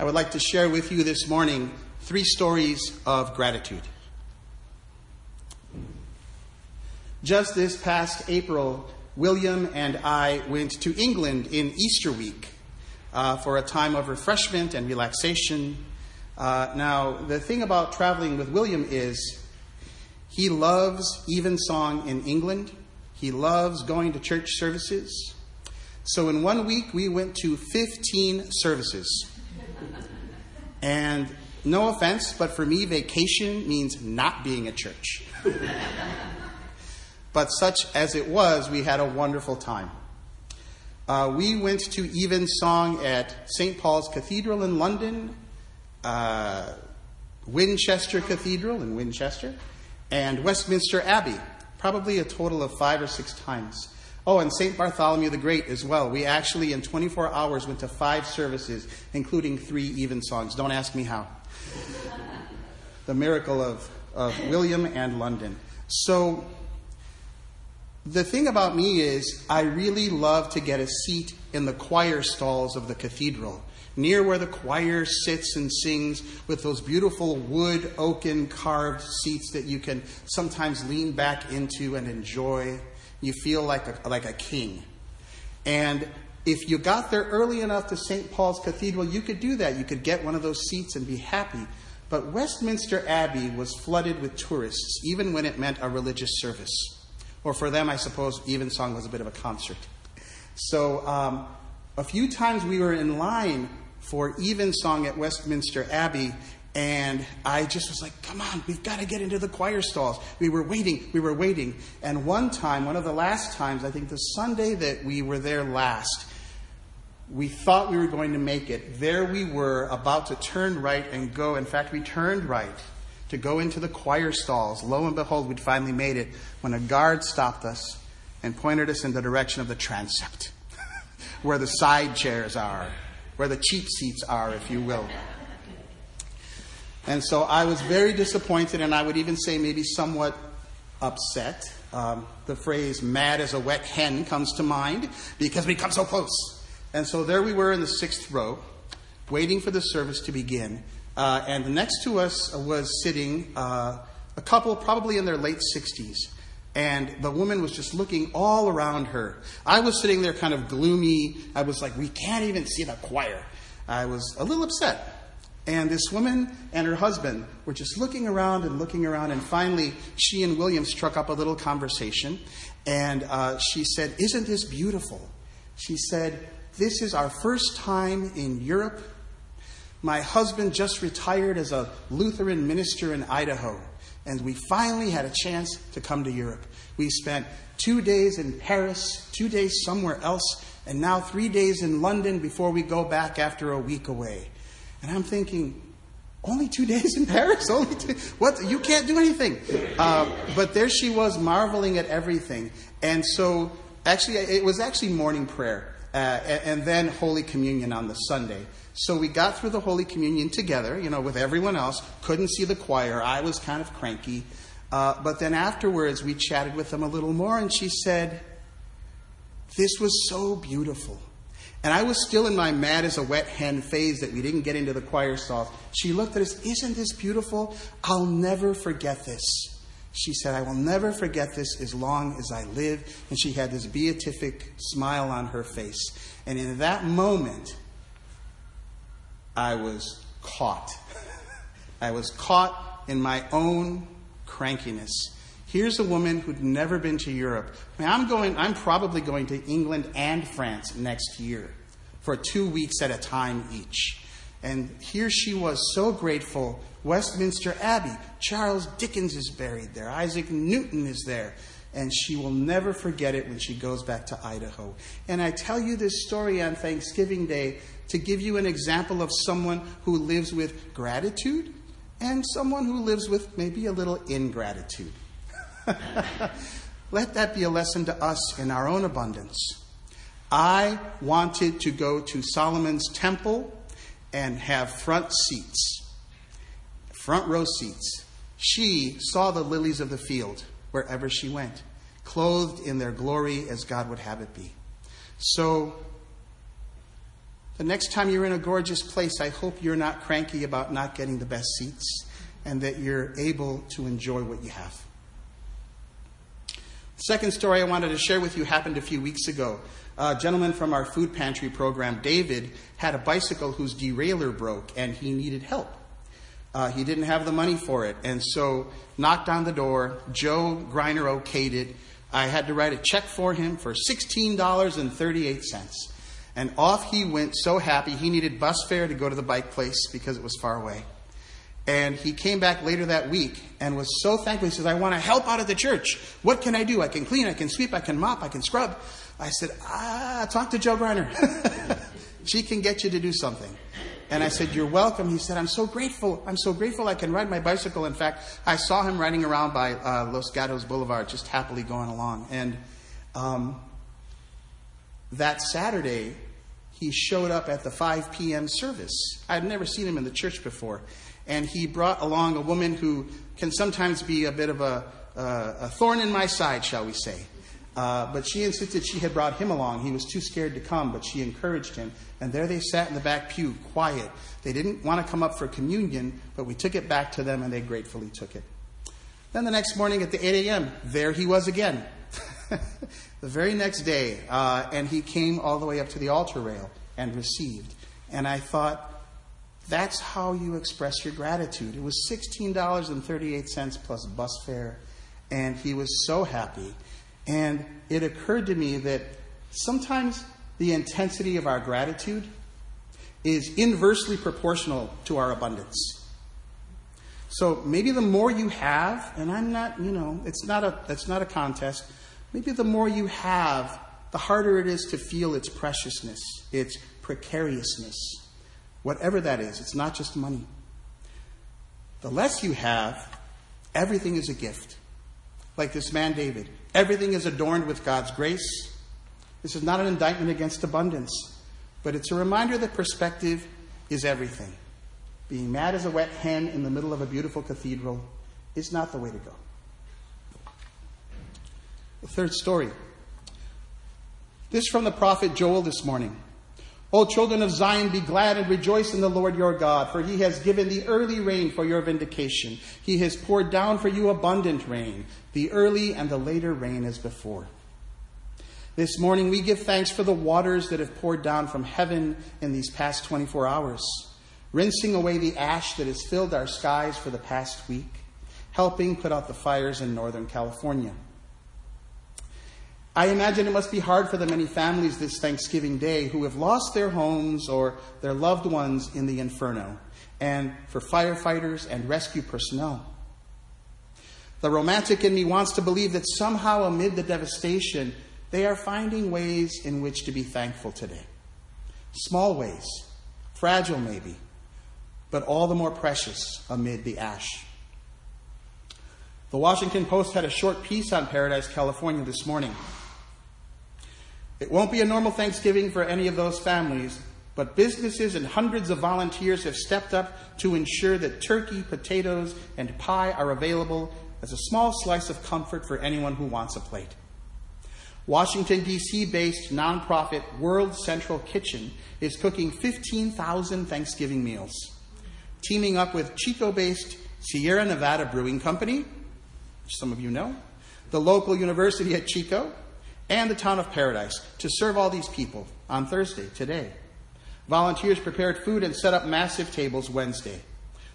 I would like to share with you this morning three stories of gratitude. Just this past April, William and I went to England in Easter week uh, for a time of refreshment and relaxation. Uh, now, the thing about traveling with William is he loves evensong in England. He loves going to church services. So, in one week, we went to 15 services. And no offense, but for me, vacation means not being at church. but such as it was, we had a wonderful time. Uh, we went to evensong at St. Paul's Cathedral in London, uh, Winchester Cathedral in Winchester, and Westminster Abbey, probably a total of five or six times. Oh, and St. Bartholomew the Great as well. We actually, in 24 hours, went to five services, including three evensongs. Don't ask me how. the miracle of, of William and London. So, the thing about me is, I really love to get a seat in the choir stalls of the cathedral, near where the choir sits and sings, with those beautiful wood, oaken carved seats that you can sometimes lean back into and enjoy. You feel like a, like a king. And if you got there early enough to St. Paul's Cathedral, you could do that. You could get one of those seats and be happy. But Westminster Abbey was flooded with tourists, even when it meant a religious service. Or for them, I suppose, evensong was a bit of a concert. So um, a few times we were in line for evensong at Westminster Abbey, and I just was like, come on, we've got to get into the choir stalls. We were waiting, we were waiting. And one time, one of the last times, I think the Sunday that we were there last, we thought we were going to make it. There we were, about to turn right and go. In fact, we turned right to go into the choir stalls. Lo and behold, we'd finally made it when a guard stopped us and pointed us in the direction of the transept, where the side chairs are, where the cheap seats are, if you will. And so I was very disappointed, and I would even say maybe somewhat upset. Um, the phrase mad as a wet hen comes to mind because we come so close. And so there we were in the sixth row, waiting for the service to begin. Uh, and next to us was sitting uh, a couple, probably in their late 60s. And the woman was just looking all around her. I was sitting there kind of gloomy. I was like, we can't even see the choir. I was a little upset. And this woman and her husband were just looking around and looking around, and finally, she and William struck up a little conversation. And uh, she said, Isn't this beautiful? She said, This is our first time in Europe. My husband just retired as a Lutheran minister in Idaho, and we finally had a chance to come to Europe. We spent two days in Paris, two days somewhere else, and now three days in London before we go back after a week away. And I'm thinking, only two days in Paris? Only two? What? You can't do anything. Uh, but there she was, marveling at everything. And so, actually, it was actually morning prayer, uh, and then Holy Communion on the Sunday. So we got through the Holy Communion together, you know, with everyone else. Couldn't see the choir. I was kind of cranky. Uh, but then afterwards, we chatted with them a little more, and she said, This was so beautiful. And I was still in my mad as a wet hen phase that we didn't get into the choir stalls. She looked at us, Isn't this beautiful? I'll never forget this. She said, I will never forget this as long as I live. And she had this beatific smile on her face. And in that moment, I was caught. I was caught in my own crankiness. Here's a woman who'd never been to Europe. I mean, I'm going, I'm probably going to England and France next year for two weeks at a time each. And here she was, so grateful. Westminster Abbey, Charles Dickens is buried there, Isaac Newton is there. And she will never forget it when she goes back to Idaho. And I tell you this story on Thanksgiving Day to give you an example of someone who lives with gratitude and someone who lives with maybe a little ingratitude. Let that be a lesson to us in our own abundance. I wanted to go to Solomon's temple and have front seats, front row seats. She saw the lilies of the field wherever she went, clothed in their glory as God would have it be. So, The next time you're in a gorgeous place, I hope you're not cranky about not getting the best seats and that you're able to enjoy what you have. Second story I wanted to share with you happened a few weeks ago. A gentleman from our food pantry program, David, had a bicycle whose derailleur broke and he needed help. Uh, he didn't have the money for it, and so knocked on the door. Joe Griner okayed it. I had to write a check for him for $16.38. And off he went, so happy. He needed bus fare to go to the bike place because it was far away. And he came back later that week and was so thankful. He says, I want to help out at the church. What can I do? I can clean, I can sweep, I can mop, I can scrub. I said, Ah, talk to Joe Griner. she can get you to do something. And I said, You're welcome. He said, I'm so grateful. I'm so grateful I can ride my bicycle. In fact, I saw him riding around by uh, Los Gatos Boulevard, just happily going along. And um, that Saturday, he showed up at the 5 p.m. service. I'd never seen him in the church before. And he brought along a woman who can sometimes be a bit of a, a thorn in my side, shall we say. Uh, but she insisted she had brought him along. He was too scared to come, but she encouraged him. And there they sat in the back pew, quiet. They didn't want to come up for communion, but we took it back to them, and they gratefully took it. Then the next morning at the 8 a.m., there he was again. the very next day, uh, and he came all the way up to the altar rail and received. And I thought, that's how you express your gratitude. It was $16.38 plus bus fare, and he was so happy. And it occurred to me that sometimes the intensity of our gratitude is inversely proportional to our abundance. So maybe the more you have, and I'm not, you know, it's not a it's not a contest. Maybe the more you have, the harder it is to feel its preciousness, its precariousness, whatever that is. It's not just money. The less you have, everything is a gift. Like this man David. Everything is adorned with God's grace. This is not an indictment against abundance, but it's a reminder that perspective is everything. Being mad as a wet hen in the middle of a beautiful cathedral is not the way to go. The third story. This from the prophet Joel this morning. O children of Zion, be glad and rejoice in the Lord your God, for he has given the early rain for your vindication. He has poured down for you abundant rain, the early and the later rain as before. This morning we give thanks for the waters that have poured down from heaven in these past 24 hours, rinsing away the ash that has filled our skies for the past week, helping put out the fires in Northern California. I imagine it must be hard for the many families this Thanksgiving Day who have lost their homes or their loved ones in the inferno, and for firefighters and rescue personnel. The romantic in me wants to believe that somehow amid the devastation, they are finding ways in which to be thankful today. Small ways, fragile maybe, but all the more precious amid the ash. The Washington Post had a short piece on Paradise, California this morning. It won't be a normal Thanksgiving for any of those families, but businesses and hundreds of volunteers have stepped up to ensure that turkey, potatoes, and pie are available as a small slice of comfort for anyone who wants a plate. Washington, D.C. based nonprofit World Central Kitchen is cooking 15,000 Thanksgiving meals, teaming up with Chico based Sierra Nevada Brewing Company, which some of you know, the local university at Chico, and the town of Paradise to serve all these people on Thursday, today. Volunteers prepared food and set up massive tables Wednesday.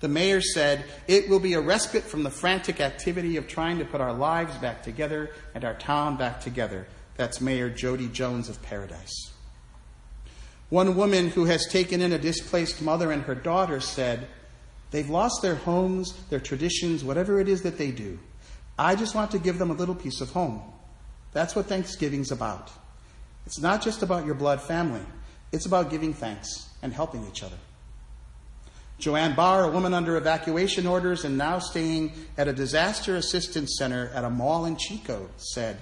The mayor said it will be a respite from the frantic activity of trying to put our lives back together and our town back together. That's Mayor Jody Jones of Paradise. One woman who has taken in a displaced mother and her daughter said, They've lost their homes, their traditions, whatever it is that they do. I just want to give them a little piece of home. That's what Thanksgiving's about. It's not just about your blood family, it's about giving thanks and helping each other. Joanne Barr, a woman under evacuation orders and now staying at a disaster assistance center at a mall in Chico, said,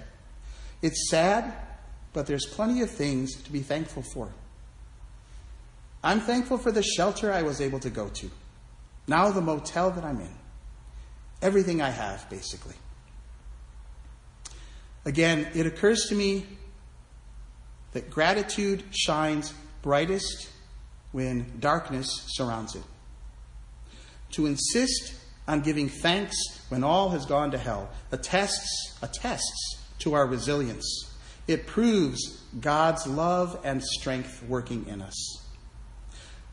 It's sad, but there's plenty of things to be thankful for. I'm thankful for the shelter I was able to go to, now the motel that I'm in, everything I have, basically. Again, it occurs to me that gratitude shines brightest when darkness surrounds it. To insist on giving thanks when all has gone to hell attests, attests to our resilience. It proves God's love and strength working in us.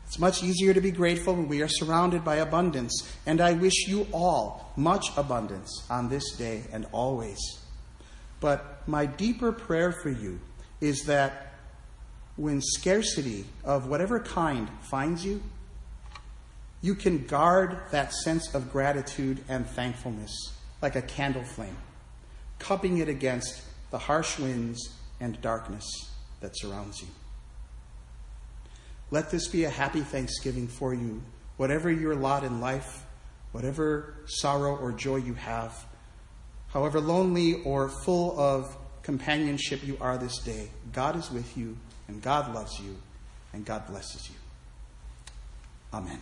It's much easier to be grateful when we are surrounded by abundance, and I wish you all much abundance on this day and always. But my deeper prayer for you is that when scarcity of whatever kind finds you, you can guard that sense of gratitude and thankfulness like a candle flame, cupping it against the harsh winds and darkness that surrounds you. Let this be a happy Thanksgiving for you, whatever your lot in life, whatever sorrow or joy you have, however lonely or full of companionship you are this day. God is with you, and God loves you, and God blesses you. Amen.